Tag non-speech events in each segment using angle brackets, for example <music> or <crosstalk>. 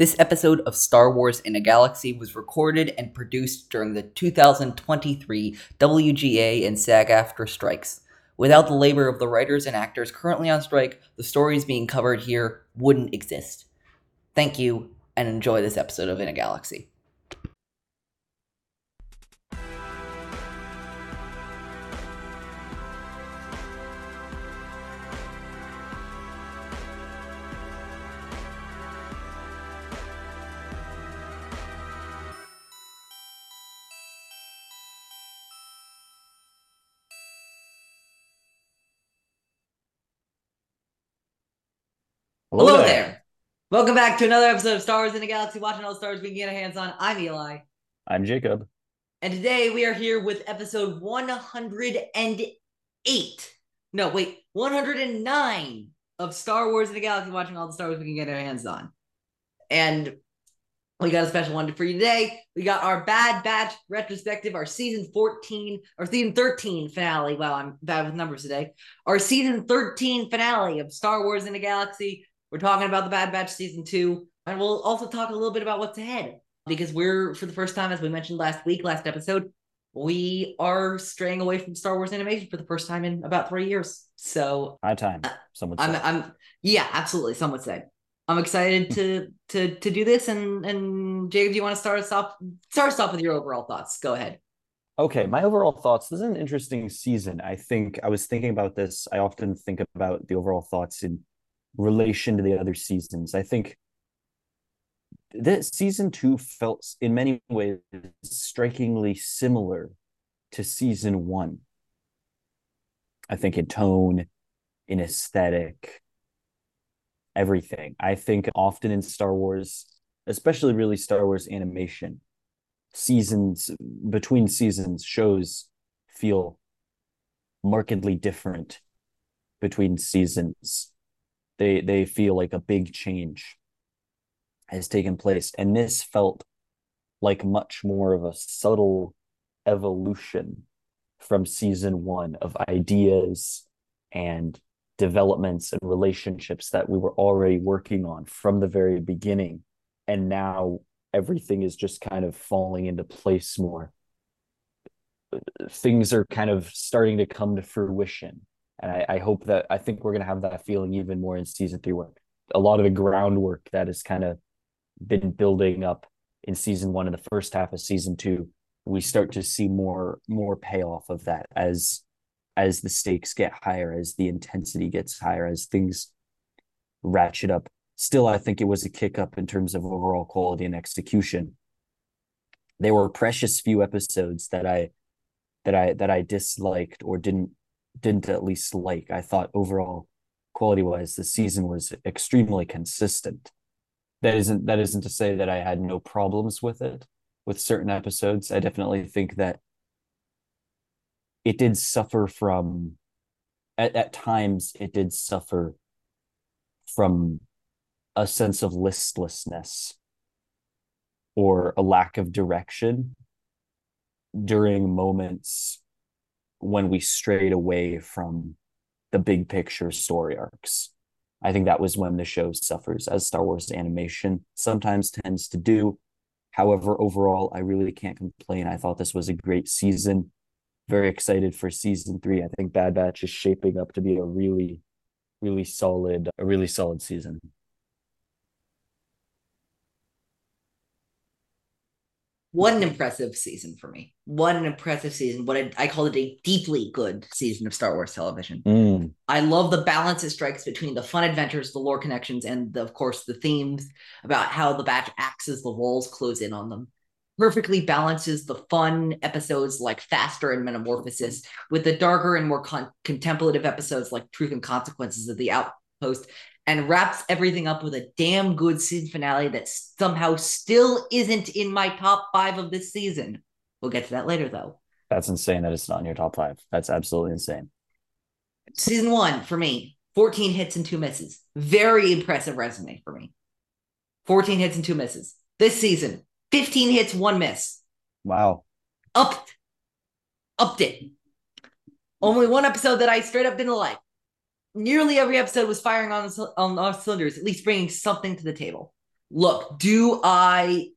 This episode of Star Wars in a Galaxy was recorded and produced during the 2023 WGA and SAG AFTRA strikes. Without the labor of the writers and actors currently on strike, the stories being covered here wouldn't exist. Thank you, and enjoy this episode of In a Galaxy. Welcome back to another episode of Star Wars in the Galaxy, watching all the stars we can get our hands on. I'm Eli. I'm Jacob. And today we are here with episode 108. No, wait, 109 of Star Wars in the Galaxy, watching all the stars we can get our hands on. And we got a special one for you today. We got our Bad Batch retrospective, our season 14, or season 13 finale. Wow, I'm bad with numbers today. Our season 13 finale of Star Wars in the Galaxy. We're talking about the Bad Batch season two, and we'll also talk a little bit about what's ahead because we're, for the first time, as we mentioned last week, last episode, we are straying away from Star Wars animation for the first time in about three years. So, high time. Some would say. I'm, I'm, yeah, absolutely. Some would say. I'm excited to to to do this, and and Jacob, do you want to start us off? Start us off with your overall thoughts. Go ahead. Okay, my overall thoughts. This is an interesting season. I think I was thinking about this. I often think about the overall thoughts in relation to the other seasons. I think that season two felt in many ways strikingly similar to season one. I think in tone, in aesthetic, everything. I think often in Star Wars, especially really Star Wars animation, seasons between seasons, shows feel markedly different between seasons they they feel like a big change has taken place. And this felt like much more of a subtle evolution from season 1 of ideas and developments and relationships that we were already working on from the very beginning. And now everything is just kind of falling into place more. Things are kind of starting to come to fruition and I, I hope that I think we're going to have that feeling even more in season three, where a lot of the groundwork that has kind of been building up in season one and the first half of season two, we start to see more more payoff of that as as the stakes get higher, as the intensity gets higher, as things ratchet up. Still, I think it was a kick up in terms of overall quality and execution. There were precious few episodes that I that I that I disliked or didn't didn't at least like. I thought overall quality wise the season was extremely consistent. That isn't that isn't to say that I had no problems with it with certain episodes. I definitely think that it did suffer from at, at times it did suffer from a sense of listlessness or a lack of direction during moments when we strayed away from the big picture story arcs. I think that was when the show suffers, as Star Wars animation sometimes tends to do. However, overall, I really can't complain. I thought this was a great season. Very excited for season three. I think Bad Batch is shaping up to be a really, really solid, a really solid season. What an impressive season for me. What an impressive season. What I call it a deeply good season of Star Wars television. Mm. I love the balance it strikes between the fun adventures, the lore connections, and the, of course the themes about how the batch acts as the walls close in on them. Perfectly balances the fun episodes like Faster and Metamorphosis with the darker and more con- contemplative episodes like Truth and Consequences of the Outpost and wraps everything up with a damn good season finale that somehow still isn't in my top five of this season. We'll get to that later, though. That's insane that it's not in your top five. That's absolutely insane. Season one for me 14 hits and two misses. Very impressive resume for me. 14 hits and two misses. This season, 15 hits, one miss. Wow. Upped. Upped it. Only one episode that I straight up didn't like nearly every episode was firing on on all cylinders, at least bringing something to the table. look, do I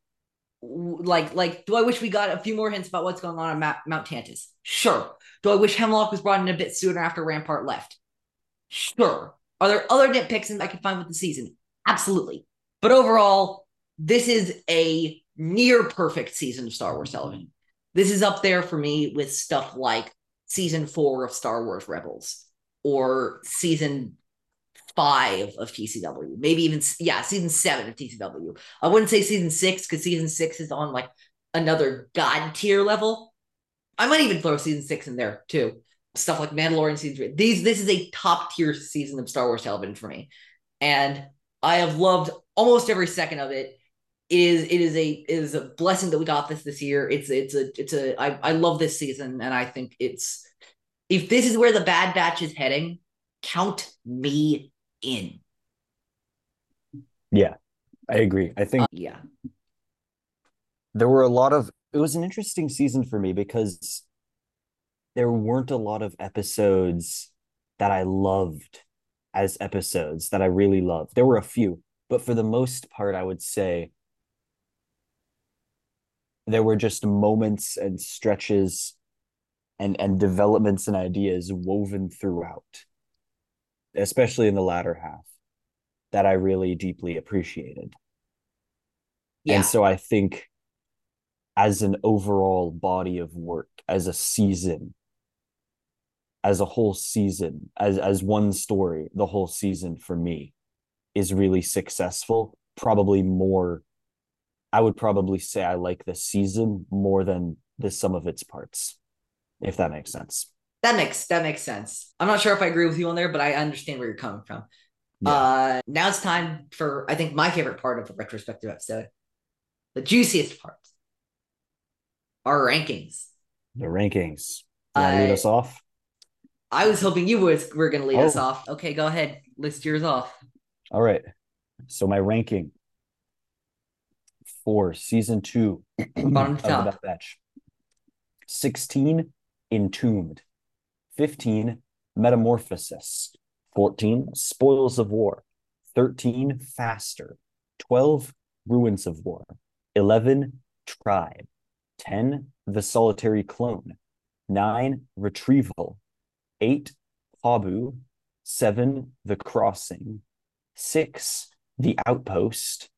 like like do I wish we got a few more hints about what's going on on Mount, Mount Tantus? Sure. Do I wish Hemlock was brought in a bit sooner after Rampart left? Sure. Are there other nitpicks I can find with the season? Absolutely. But overall, this is a near perfect season of Star Wars television. This is up there for me with stuff like season four of Star Wars Rebels or season five of TCW, maybe even yeah, season seven of TCW. I wouldn't say season six because season six is on like another god tier level. I might even throw season six in there too. Stuff like Mandalorian season three. These this is a top tier season of Star Wars television for me, and I have loved almost every second of it. It is it is a it is a blessing that we got this this year. It's it's a it's a I I love this season, and I think it's if this is where the Bad Batch is heading, count me in. Yeah, I agree. I think Uh, yeah, there were a lot of it was an interesting season for me because there weren't a lot of episodes that I loved as episodes that I really loved. There were a few, but for the most part, I would say there were just moments and stretches and and developments and ideas woven throughout, especially in the latter half, that I really deeply appreciated. yeah, And so I think as an overall body of work, as a season, as a whole season, as as one story, the whole season for me is really successful. Probably more, I would probably say I like the season more than the sum of its parts, if that makes sense. that makes that makes sense. I'm not sure if I agree with you on there, but I understand where you're coming from. Yeah. Uh, now it's time for I think my favorite part of the retrospective episode, the juiciest part, our rankings. the rankings. You want to lead us off? I was hoping you was were going to lead us Oh. off. Okay, go ahead, list yours off. All right. So my ranking for season two Bottom of top. Bad Batch. 16 Entombed. 15 Metamorphosis. 14 Spoils of War. 13 Faster. 12 Ruins of War. 11 Tribe. 10 The Solitary Clone. 9 Retrieval. 8 Pabu. 7 The Crossing. 6 The Outpost.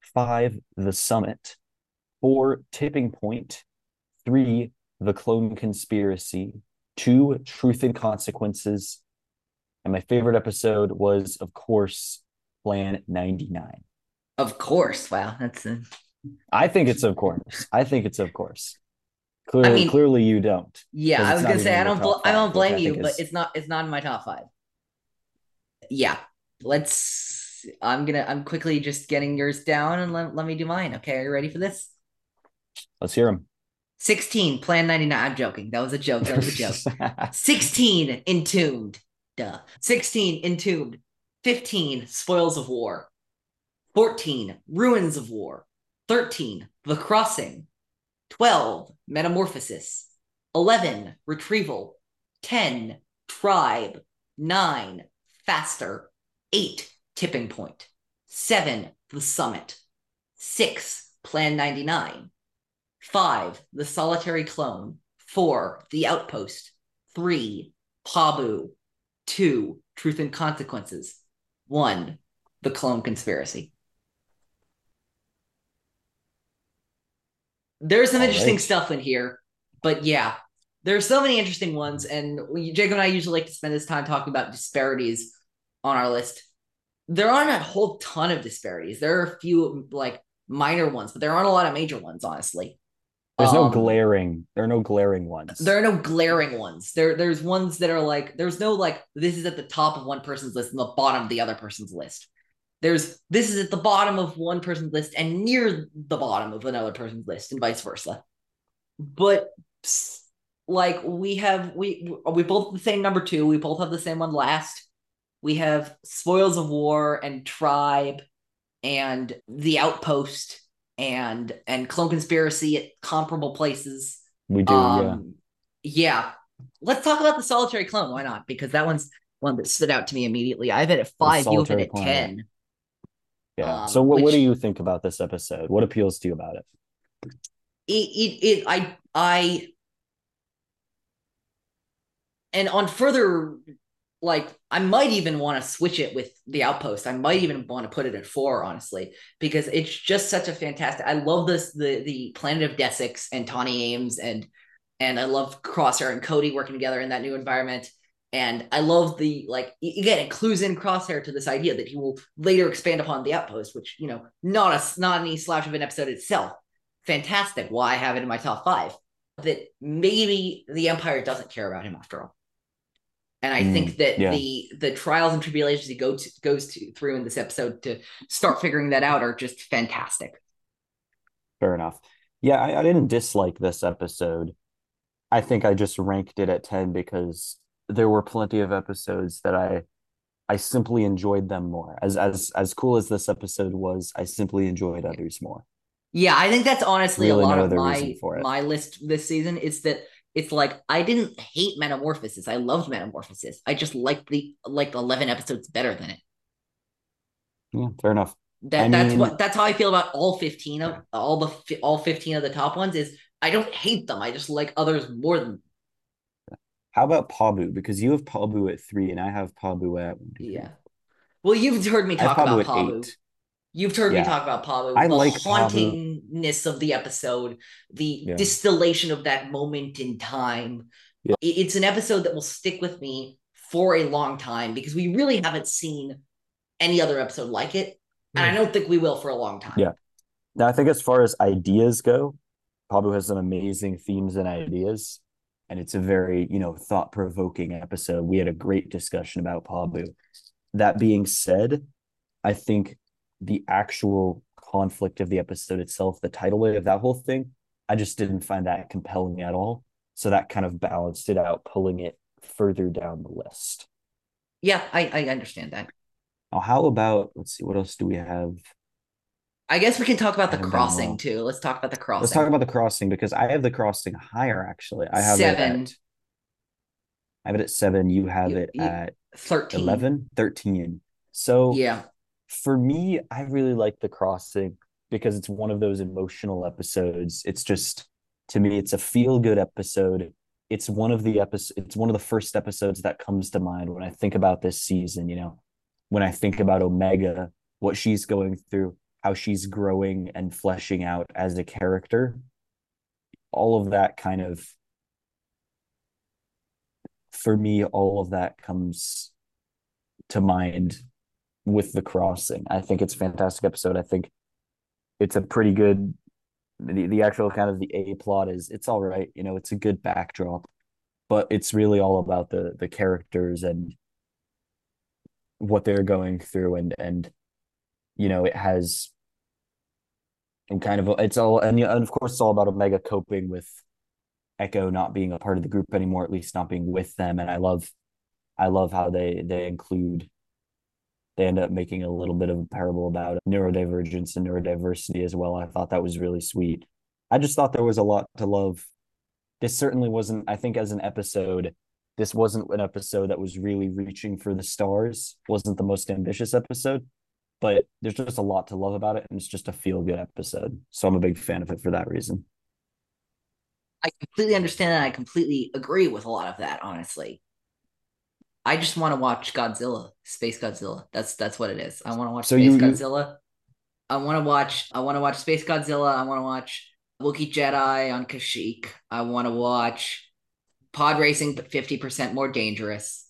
5 The Summit. 4 Tipping Point. 3 The Clone Conspiracy. 2 Truth and Consequences. And my favorite episode was, of course, Plan 99. Of course. Wow, that's a, I think it's of course. I think it's of course. Clearly, mean- clearly you don't. Yeah, I was gonna say I don't bl- I don't I blame you, but is- it's not it's not in my top five. Yeah, let's. I'm gonna. I'm quickly just getting yours down and let, let me do mine. Okay, are you ready for this? Let's hear them. 16, Plan 99. I'm joking. That was a joke. That was a joke. <laughs> 16 entombed. Duh. 16 entombed. 15 spoils of war. 14 ruins of war. 13 the crossing. 12 metamorphosis. 11 retrieval. 10 tribe. 9 faster. 8 tipping point. 7 the summit. 6 plan 99. 5 the solitary clone. 4 the outpost. 3 Pabu. Two, truth and consequences. One, the clone conspiracy. There's some All interesting right. stuff in here, but yeah, there are so many interesting ones. And we, Jacob and I usually like to spend this time talking about disparities on our list. There aren't a whole ton of disparities. There are a few like minor ones, but there aren't a lot of major ones, honestly. There's no Um, glaring. There are no glaring ones. there are no glaring ones. There, there's ones that are like, there's no like, this is at the top of one person's list and the bottom of the other person's list. There's this is at the bottom of one person's list and near the bottom of another person's list, and vice versa. But like we have, we we both the same number two. We both have the same one last. We have spoils of war and tribe, and the outpost and and clone conspiracy at comparable places. we do. yeah. Um, yeah. Let's talk about the solitary clone. Why not? Because that one's one that stood out to me immediately. I have it at five. You have it at clone. ten. Yeah. Um, so what, what do you think about this episode? What appeals to you about it? it, it, it I I and on further like I might even want to switch it with the outpost. I might even want to put it at four, honestly, because it's just such a fantastic. I love this the the planet of Desix and Tawni Ames and and I love Crosshair and Cody working together in that new environment. And I love the like again, it clues in Crosshair to this idea that he will later expand upon the outpost, which you know, not a not any slouch of an episode itself. Fantastic. Why I have it in my top five. That maybe the Empire doesn't care about him after all. And I Mm, think that yeah. the the trials and tribulations he goes to, goes to through in this episode to start figuring that out are just fantastic. Fair enough. Yeah, I, I didn't dislike this episode. I think I just ranked it at 10 because there were plenty of episodes that I I simply enjoyed them more. As as as cool as this episode was, I simply enjoyed others more. Yeah, I think that's honestly Really a lot no of my my list this season. is that it's like I didn't hate Metamorphosis. I loved Metamorphosis. I just liked the like eleven episodes better than it. Yeah, fair enough. That I that's mean- what that's how I feel about all fifteen of all the all fifteen of the top ones. Is I don't hate them. I just like others more than How about Pabu? Because you have Pabu at three and I have Pabu at one, two, three. yeah. Well, you've heard me talk Pabu about at Pabu. You've heard me talk about Pabu. I the like hauntingness of the episode, the Yeah. distillation of that moment in time. Yeah. It's an episode that will stick with me for a long time because we really haven't seen any other episode like it. And I mm. don't think we will for a long time. Yeah. Now, I think as far as ideas go, Pabu has some amazing themes and ideas, and it's a very, you know, thought-provoking episode. We had a great discussion about Pabu. That being said, I think the actual conflict of the episode itself, the title of that whole thing, I just didn't find that compelling at all. So that kind of balanced it out, pulling it further down the list. Yeah, I, I understand that. Now, how about, let's see, what else do we have? I guess we can talk about the crossing know. too. Let's talk about the crossing. Let's talk about the crossing because I have the crossing higher, actually. I have Seven. it at I have it at seven. You have You- it at 13. 11, 13. So Yeah. For me, I really like The Crossing because it's one of those emotional episodes. It's just, to me, it's a feel good episode. It's one of the episodes, it's one of the first episodes that comes to mind when I think about this season, you know, when I think about Omega, what she's going through, how she's growing and fleshing out as a character. All of that kind of for me, all of that comes to mind with the crossing. I think it's a fantastic episode. I think it's a pretty good the, the actual kind of the A plot is it's all right, you know, it's a good backdrop, but it's really all about the the characters and what they're going through and and you know, it has and kind of it's all and, and of course it's all about Omega coping with Echo not being a part of the group anymore, at least not being with them. And I love I love how they they include they end up making a little bit of a parable about neurodivergence and neurodiversity as well. I thought that was really sweet. I just thought there was a lot to love. This certainly wasn't, I think, as an episode, this wasn't an episode that was really reaching for the stars, wasn't the most ambitious episode, but there's just a lot to love about it. And it's just a feel good episode. So I'm a big fan of it for that reason. I completely understand and I completely agree with a lot of that, honestly. I just want to watch Godzilla, Space Godzilla. That's that's what it is. I want to watch So Space you- you- Godzilla. I want to watch I want to watch Space Godzilla. I want to watch Wookiee Jedi on Kashyyyk. I want to watch pod racing but 50% more dangerous.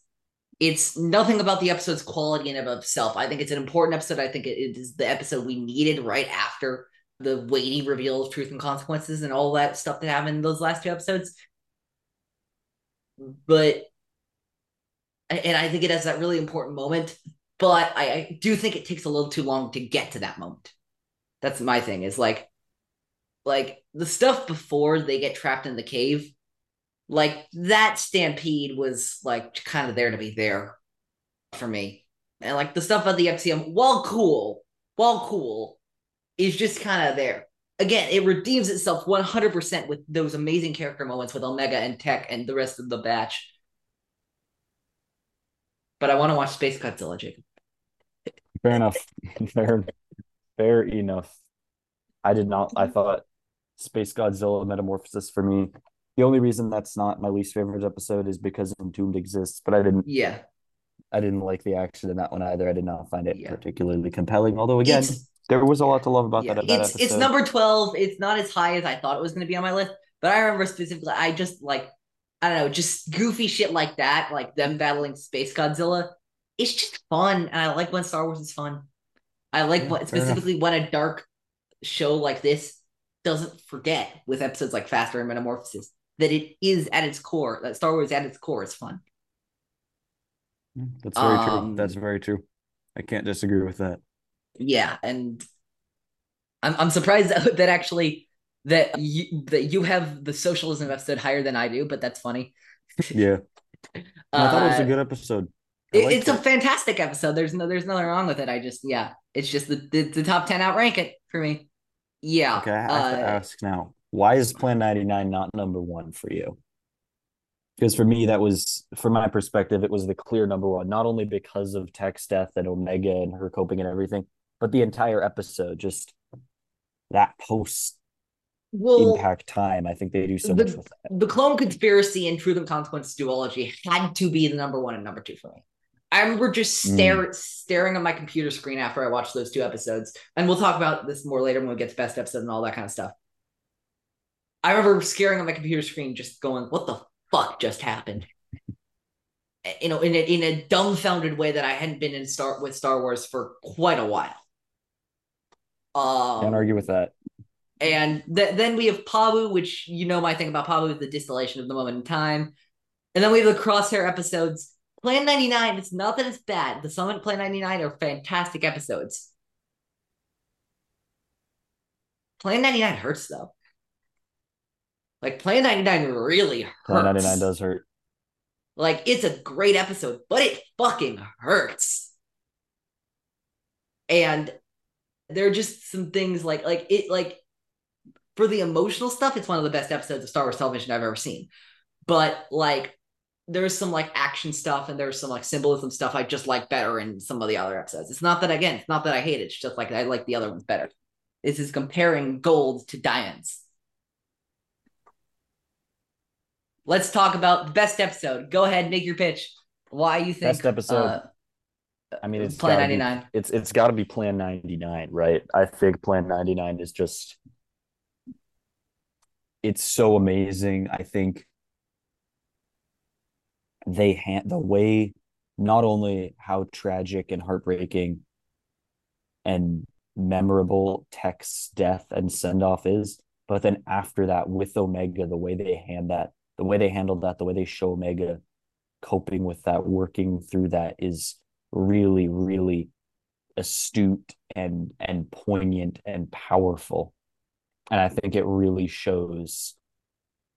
It's nothing about the episode's quality in and of itself. I think it's an important episode. I think it, it is the episode we needed right after the weighty reveal of truth and consequences and all that stuff that happened in those last two episodes. But and I think it has that really important moment, but I, I do think it takes a little too long to get to that moment. That's my thing, is like like the stuff before they get trapped in the cave, like that stampede was like kind of there to be there for me. And like the stuff at the XCM, while cool, while cool, is just kind of there. Again, it redeems itself 100% with those amazing character moments with Omega and Tech and the rest of the batch. But I want to watch Space Godzilla, Jacob. Fair enough. <laughs> Fair. fair enough. I did not. I thought Space Godzilla Metamorphosis for me. The only reason that's not my least favorite episode is because Entombed exists, but I didn't. Yeah, I didn't like the action in that one either. I did not find it Yeah. particularly compelling. Although again, It's- there was a lot to love about yeah. that. that It's episode. it's number twelve. It's not as high as I thought it was going to be on my list, but I remember specifically. I just like I don't know, just goofy shit like that, like them battling Space Godzilla. It's just fun, and I like when Star Wars is fun. I like Yeah, what specifically when a dark show like this doesn't forget with episodes like Faster and Metamorphosis that it is at its core that Star Wars at its core is fun. That's very Um, true. That's very true. I can't disagree with that. Yeah, and I'm I'm surprised that, <laughs> that actually that you that you have the socialism episode higher than I do, but that's funny. Yeah, <laughs> I thought it was a Uh, good episode. It- it's a fantastic episode. There's no there's nothing wrong with it. I just yeah, it's just the the, the top ten outrank it for me. Yeah. Okay, I have to uh, ask now. Why is Plan 99 not number one for you? Because for me, that was, from my perspective, it was the clear number one, not only because of Tech's death and Omega and her coping and everything, but the entire episode, just that post well, impact time. I think they do so the- much with that. the clone conspiracy and truth and consequence duology had to be the number one and number two for me. I remember just Mm. staring at my computer screen after I watched those two episodes, and we'll talk about this more later when we get to best episode and all that kind of stuff. I remember staring at my computer screen, just going, "What the fuck just happened?" <laughs> You know, in a, in a dumbfounded way that I hadn't been in Star with Star Wars for quite a while. Um, Can't argue with that. And th- then we have Pabu, which you know my thing about Pabu is the distillation of the moment in time. And then we have the Crosshair episodes. Plan 99, it's not that it's bad. The Summit Plan 99 are fantastic episodes. Plan 99 hurts though. Like Plan 99 really hurts. Plan 99 does hurt. Like it's a great episode, but it fucking hurts. And there are just some things like like it like for the emotional stuff, it's one of the best episodes of Star Wars television I've ever seen. But like there's some like action stuff and there's some like symbolism stuff I just like better in some of the other episodes. It's not that again, it's not that I hate it, it's just like I like the other ones better. This is comparing gold to diamonds. Let's talk about the best episode. Go ahead, make your pitch. Why you think Best episode. uh, I mean, it's Plan gotta be- 99. it's it's got to be Plan 99, right? I think Plan 99 is just it's so amazing. I think they hand the way not only how tragic and heartbreaking and memorable Tech's death and send off is, but then after that with Omega, the way they hand that, the way they handled that, the way they show Omega coping with that, working through that is really, really astute and and poignant and powerful. And I think it really shows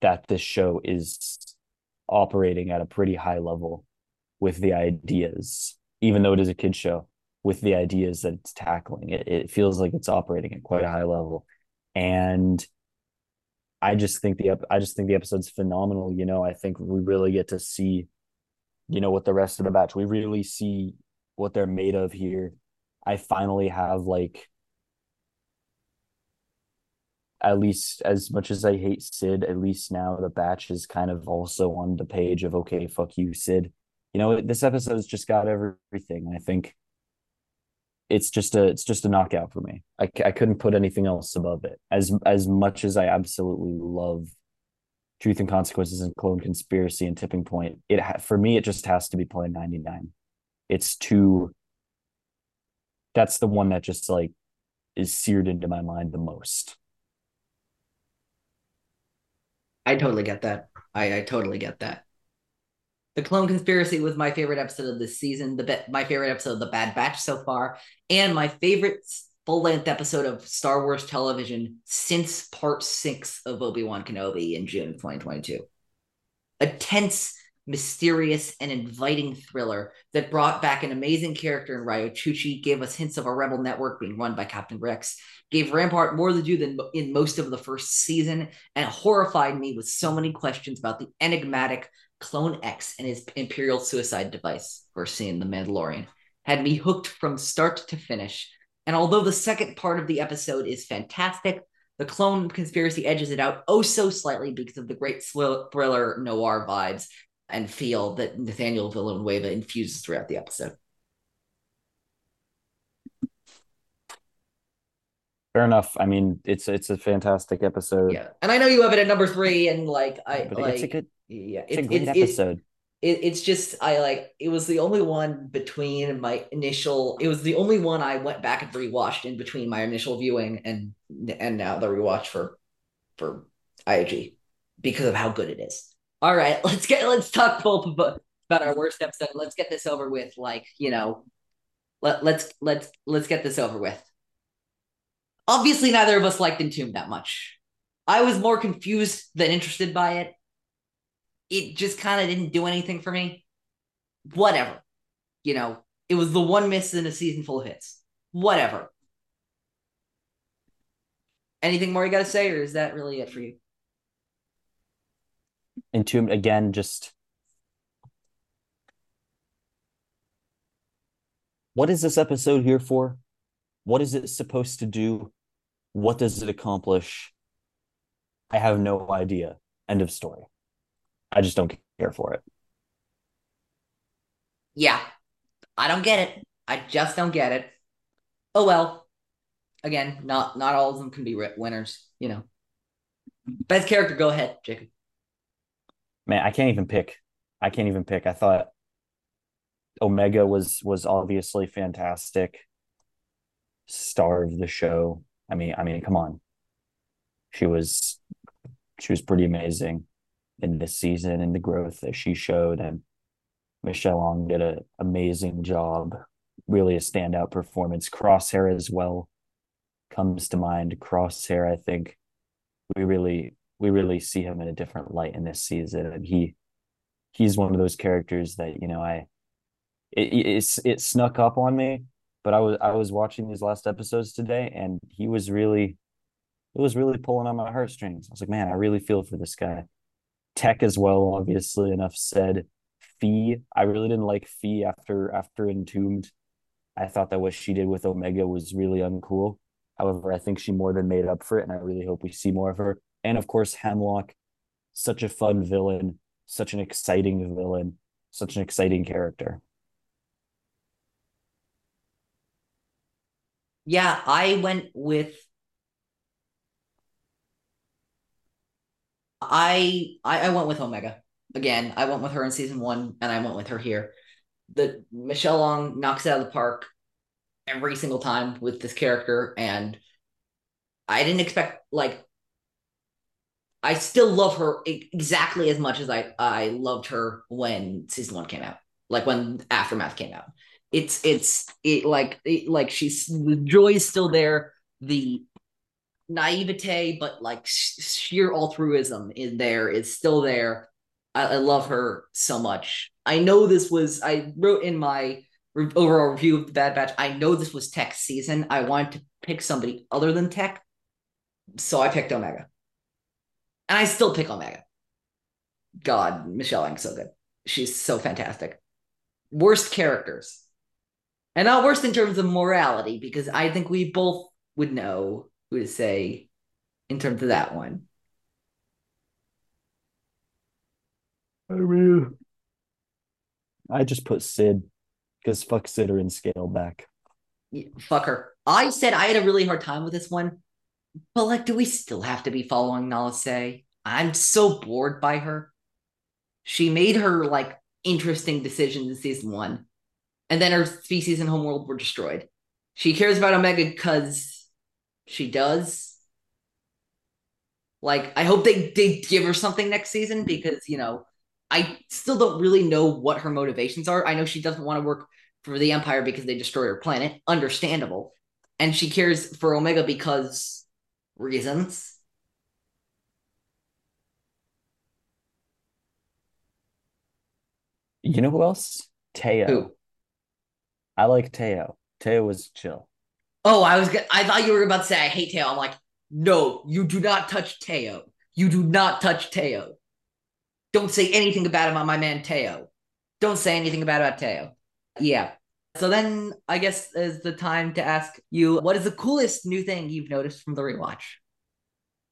that this show is operating at a pretty high level with the ideas, even though it is a kid show, with the ideas that it's tackling. It, it feels like it's operating at quite a high level. And I just think the I just think the episode's phenomenal. You know, I think we really get to see, you know, what the rest of the batch. We really see what they're made of here. I finally have like at least as much as I hate Sid, at least now the batch is kind of also on the page of okay, fuck you, Sid. You know, this episode's just got everything. I think it's just a it's just a knockout for me. I, I couldn't put anything else above it. As as much as I absolutely love Truth and Consequences and Clone Conspiracy and Tipping Point, it for me it just has to be Plan 99. It's too that's the one that just like is seared into my mind the most. I totally get that. I, I totally get that. The Clone Conspiracy was my favorite episode of this season. The be- my favorite episode of The Bad Batch so far, and my favorite full length episode of Star Wars television since Part Six of Obi Wan Kenobi in June 2022. A tense, mysterious, and inviting thriller that brought back an amazing character in Ryo Chuchi, gave us hints of a rebel network being run by Captain Rex, gave Rampart more to do than in most of the first season, and horrified me with so many questions about the enigmatic Clone X and his Imperial suicide device we're seeing The Mandalorian. Had me hooked from start to finish. And although the second part of the episode is fantastic, the clone conspiracy edges it out oh so slightly because of the great thriller noir vibes and feel that Nathaniel Villanueva infuses throughout the episode. Fair enough. I mean, it's it's a fantastic episode. Yeah, and I know you have it at number three, and like I like it's a good, yeah, it's, a great episode. It, it's just I like it was the only one between my initial. It was the only one I went back and rewatched in between my initial viewing and and now the rewatch for for IAG because of how good it is. All right, <laughs> let's get let's talk both about our worst episode. Let's get this over with. Like you know, let let's let's let's get this over with. Obviously, neither of us liked Entombed that much. I was more confused than interested by it it just kind of didn't do anything for me. Whatever. You know, it was the one miss in a season full of hits. Whatever. Anything more you got to say, or is that really it for you? Entombed again, just what is this episode here for? What is it supposed to do? What does it accomplish? I have no idea. End of story. I just don't care for it. Yeah, I don't get it. I just don't get it. Oh well. Again, not not all of them can be winners. You know. Best character, go ahead, Jacob. Man, I can't even pick. I can't even pick. I thought Omega was was obviously fantastic. Star of the show. I mean, I mean, come on. She was she was pretty amazing in this season and the growth that she showed. And Michelle Ang did an amazing job, really a standout performance. Crosshair as well comes to mind. Crosshair, I think we really we really see him in a different light in this season, and he he's one of those characters that you know I it it's it snuck up on me, but I was I was watching these last episodes today, and he was really it was really pulling on my heartstrings. I was like, man, I really feel for this guy. Tech as well, obviously. Enough said. Phee, I really didn't like Phee after after Entombed. I thought that what she did with Omega was really uncool. However, I think she more than made up for it, and I really hope we see more of her. And of course, Hemlock, such a fun villain, such an exciting villain, such an exciting character. Yeah, I went with I, I I went with Omega again. I went with her in season one, and I went with her here. The Michelle Ang knocks out of the park every single time with this character, and I didn't expect like. I still love her exactly as much as I I loved her when season one came out, like when Aftermath came out. It's it's it like it, like she's the joy is still there. The naivete, but like sheer altruism in there is still there. I, I love her so much. I know this was, I wrote in my re- overall review of the Bad Batch, I know this was Tech season. I wanted to pick somebody other than Tech. So I picked Omega. And I still pick Omega. God, Michelle Ang's so good. She's so fantastic. Worst characters. And not worst in terms of morality, because I think we both would know who to say in terms of that one. I mean, I just put Sid because fuck Sid or in scale back. Yeah, fuck her. I said I had a really hard time with this one, but like, do we still have to be following Nala Se? I'm so bored by her. She made her like interesting decisions in season one, and then her species and homeworld were destroyed. She cares about Omega because she does. Like, I hope they, they give her something next season because, you know, I still don't really know what her motivations are. I know she doesn't want to work for the Empire because they destroyed her planet. Understandable. And she cares for Omega because reasons. You know who else? Teo. Who? I like Teo. Teo was chill. Oh, I was. I thought you were about to say I hate Teo. I'm like, no, you do not touch Teo. You do not touch Teo. Don't say anything about him on my man Teo. Don't say anything about about Teo. Yeah, So then I guess is the time to ask you what is the coolest new thing you've noticed from the rewatch?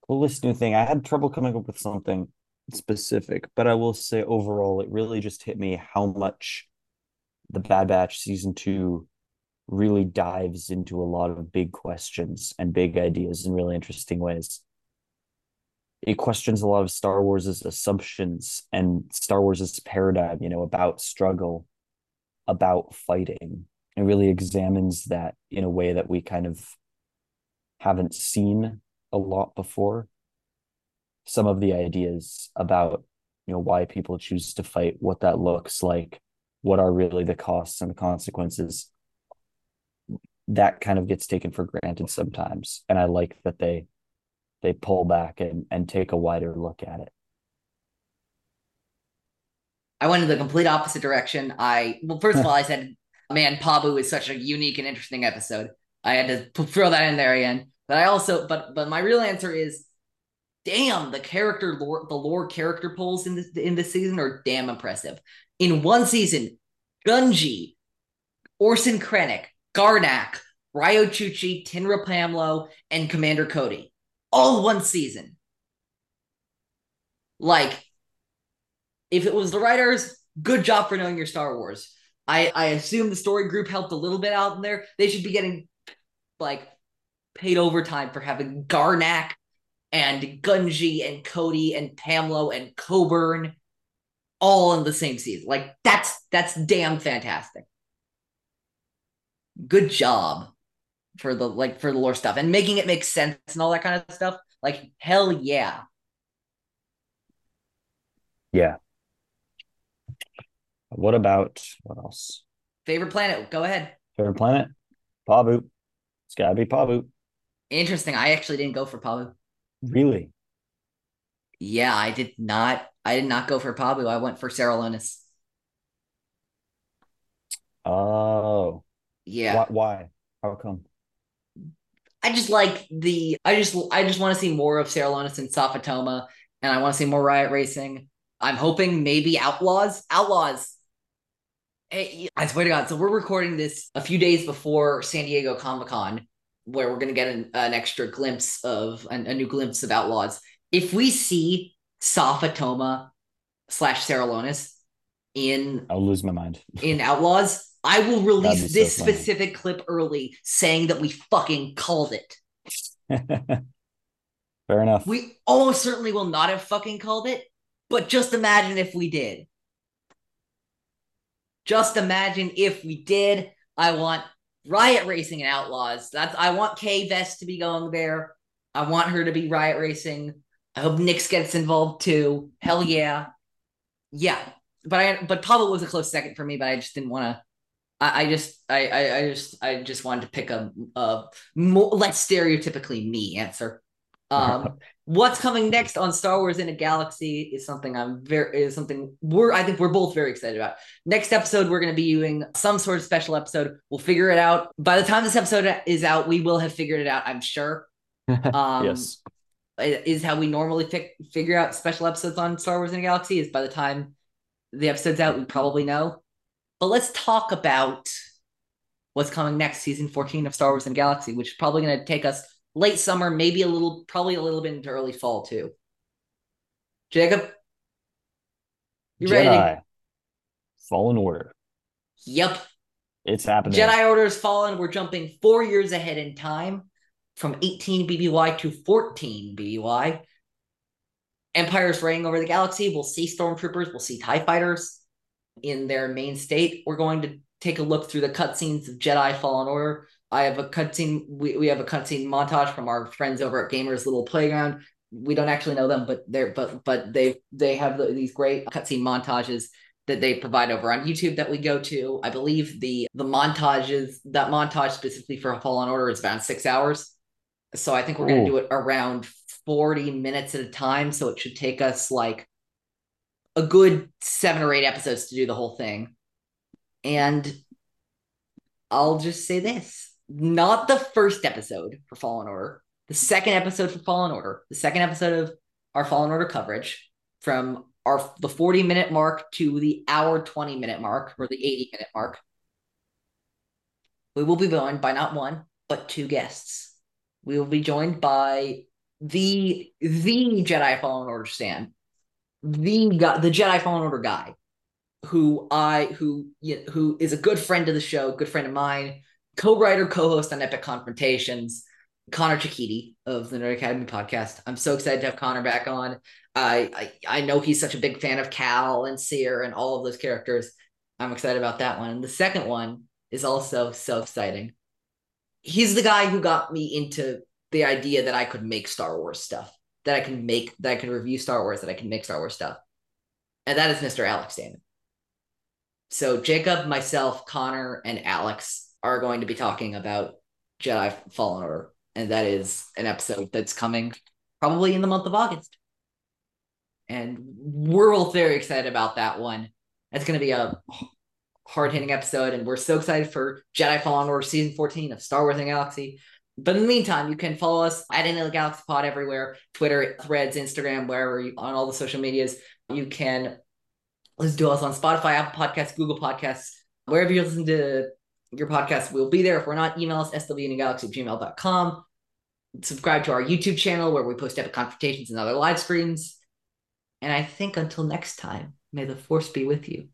Coolest new thing. I had trouble coming up with something specific, but I will say overall, it really just hit me how much the Bad Batch season two really dives into a lot of big questions and big ideas in really interesting ways. It questions a lot of Star Wars's assumptions and Star Wars's paradigm, you know, about struggle, about fighting, It really examines that in a way that we kind of haven't seen a lot before. Some of the ideas about, you know, why people choose to fight, what that looks like, what are really the costs and the consequences that kind of gets taken for granted sometimes. And i like that they they pull back and and take a wider look at it i went in the complete opposite direction i well first of all i said man pabu is such a unique and interesting episode i had to throw that in there again but i also but but my real answer is damn the character lore the lore character pulls in this in this season are damn impressive in one season gungi orson krennic Garnak, Ryo Chuchi, Tynnra Pamlo, and Commander Cody. All one season. Like, if it was the writers, good job for knowing your Star Wars. I, I assume the story group helped a little bit out in there. They should be getting like paid overtime for having Garnak and Gungi and Cody and Pamlo and Coburn all in the same season. Like that's that's damn fantastic good job for the like for the lore stuff and making it make sense and all that kind of stuff. Like hell yeah. Yeah. What about what else? Favorite planet? Go ahead. Favorite planet? Pabu. It's gotta be Pabu. Interesting. I actually didn't go for Pabu. Really? Yeah, I did not. I did not go for Pabu. I went for Sarallonis. Oh. Yeah. Why? why? How come? I just like the. I just. I just want to see more of Sarallonis and Sa Fatoma, and I want to see more Riot Racing. I'm hoping maybe Outlaws. Outlaws. Eh, hey, I swear to God. So we're recording this a few days before San Diego Comic Con, where we're gonna get an, an extra glimpse of an, a new glimpse of Outlaws. If we see Sa Fatoma slash Sarallonis in, I'll lose my mind. in Outlaws, I will release this so specific clip early saying that we fucking called it. <laughs> Fair enough. We almost certainly will not have fucking called it, but just imagine if we did. Just imagine if we did. I want Riot Racing and Outlaws. That's I want Kay Vess to be going there. I want her to be Riot Racing. I hope Nix gets involved too. Hell yeah. Yeah. But I but Pabu was a close second for me, but I just didn't want to I, I just I, I, I just I just wanted to pick a, a more less stereotypically me answer. Um, <laughs> what's coming next on Star Wars in a Galaxy is something I'm very is something we're I think we're both very excited about. Next episode we're going to be doing some sort of special episode. We'll figure it out. By the time this episode is out, we will have figured it out. I'm sure. <laughs> Um, yes, is how we normally fi- figure out special episodes on Star Wars in a Galaxy. Is by the time the episode's out, we probably know. But let's talk about what's coming next, season 14 of Star Wars and Galaxy, which is probably going to take us late summer, maybe a little, probably a little bit into early fall too. Jacob, you Jedi. ready? To... Fallen Order. Yep. It's happening. Jedi Order is fallen. We're jumping four years ahead in time from 18 BBY to 14 BBY. Empire's reigning over the galaxy. We'll see stormtroopers. We'll see TIE fighters in their main state. We're going to take a look through the cutscenes of Jedi Fallen Order. I have a cutscene. We, we have a cutscene montage from our friends over at Gamers Little Playground. We don't actually know them, but they're but but they they have the, these great cutscene montages that they provide over on YouTube that we go to. I believe the the montages that montage specifically for Fallen Order is around six hours. So I think we're going to do it around 40 minutes at a time. So it should take us like a good seven or eight episodes to do the whole thing. And I'll just say this not the first episode for Fallen Order, the second episode for Fallen Order, the second episode of our Fallen Order coverage from our the 40 minute mark to the hour 20 minute mark or the 80 minute mark we will be joined by not one, but two guests. We will be joined by the the Jedi Fallen Order stand, the the Jedi Fallen Order guy, who I who who is a good friend of the show, good friend of mine, co-writer, co-host on Epic Confrontations, Connor Chikiti of the Nerd Academy podcast. I'm so excited to have Connor back on. I, I I know he's such a big fan of Cal and Cere and all of those characters. I'm excited about that one. And the second one is also so exciting. He's the guy who got me into the idea that I could make Star Wars stuff, that I can make, that I can review Star Wars, that I can make Star Wars stuff. And that is Mr. Alex Damon. So Jacob, myself, Connor, and Alex are going to be talking about Jedi Fallen Order. And that is an episode that's coming probably in the month of August. And we're all very excited about that one. It's going to be a hard hitting episode, and we're so excited for Jedi Fallen Order season 14 of Star Wars In a Galaxy. But in the meantime, you can follow us at In the Galaxy Pod everywhere Twitter, Threads, Instagram, wherever you, on all the social medias. You can listen to us on Spotify, Apple Podcasts, Google Podcasts, wherever you listen to your podcast, we'll be there. If we're not, email us swinagalaxy gmail.com. Subscribe to our YouTube channel where we post epic confrontations and other live streams. And I think until next time, may the force be with you.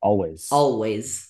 Always. Always.